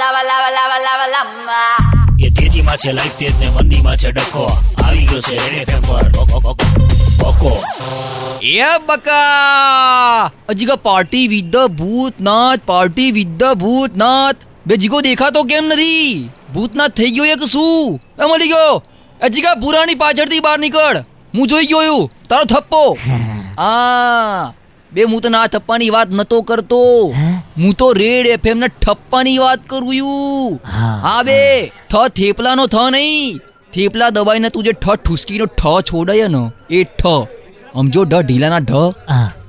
lava, લાવા લાવા લાવા lava. એ તેજીમાં છે લાઈફ તેજ ને મંદીમાં છે ડખો. આવી ગયો છે રેડ એફએમ પર. બકો એ બકા! અજીગા party with the Bhootnath party with the Bhootnath. બે જીગો દેખાતો કેમ નથી? ભૂતનાથ થઈ ગયો એક શું? એ મળી ગયો. અજીગા પુરાણી પાછળથી બહાર નીકળ. હું જોઈ ગયો તારો થપ્પો. આ બે હું તને આ થપ્પાની વાત નતો કરતો. હું તો રેડ એફએમ ના ઠપ્પાની વાત કરું છું. હા. બે થ થેપલાનો થ નહીં. થેપલા દબાઈને તું જે ઠ ઠુસકીનો ઠ છોડાય ને એ ઠ. સમજો ઢ ઢીલાના ઢ.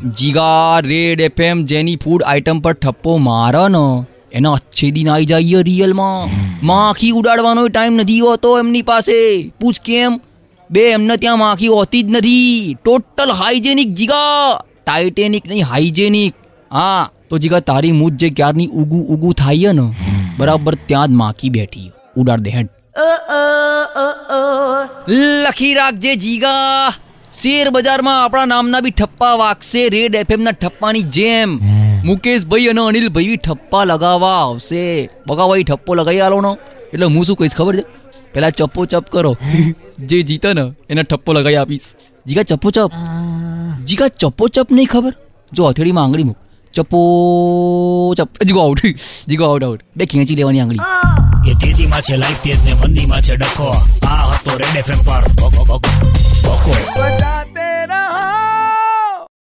જીગા રેડ એફએમ જેની ફૂડ આઇટમ પર ઠપ્પો મારે ને એના અચ્છે દિન આવી જાય રિયલમાં. માખી ઉડાડવાનો ટાઈમ નથી હોતો એમની પાસે. પૂછ કેમ? બે એમને ત્યાં માખી હોતી જ નથી. ટોટલ હાઇજેનિક જીગા. ટાઇટેનિક નહીં હાઇજેનિક. હા. તો જીગા તારી મૂજ જે ક્યારની ઉગું ઉગું થાય ને બરાબર ત્યાં જ માખી બેઠી ઉડાડ દે હેડ. લખી રાખજે જીગા. શેર બજારમાં આપણા નામના બી ઠપ્પા વાગશે. રેડ એફએમ ના ઠપ્પાની જેમ. મુકેશભાઈ અને અનિલભાઈ બી ઠપ્પા લગાવવા આવશે. બગાભાઈ ઠપ્પો લગાવી આલો નો. એટલે હું શું કહીશ ખબર છે? પેલા ચપ્પો ચપ કરો. જે જીતે ને એને ઠપ્પો લગાવી આપીશ. જીગા ચપ્પો ચપ. જીગા ચપ્પો ચપ નહીં ખબર? જો હથેળીમાં આંગળી મૂક. ચપ્પો ચપ Jigo out Jigo out out બે ખેંચી લેવાની આંગળી એ તેજીમાં છે લાઈફ તેજ ને મંદીમાં છે ડખો આ હતો રેડ એફએમ પર બકો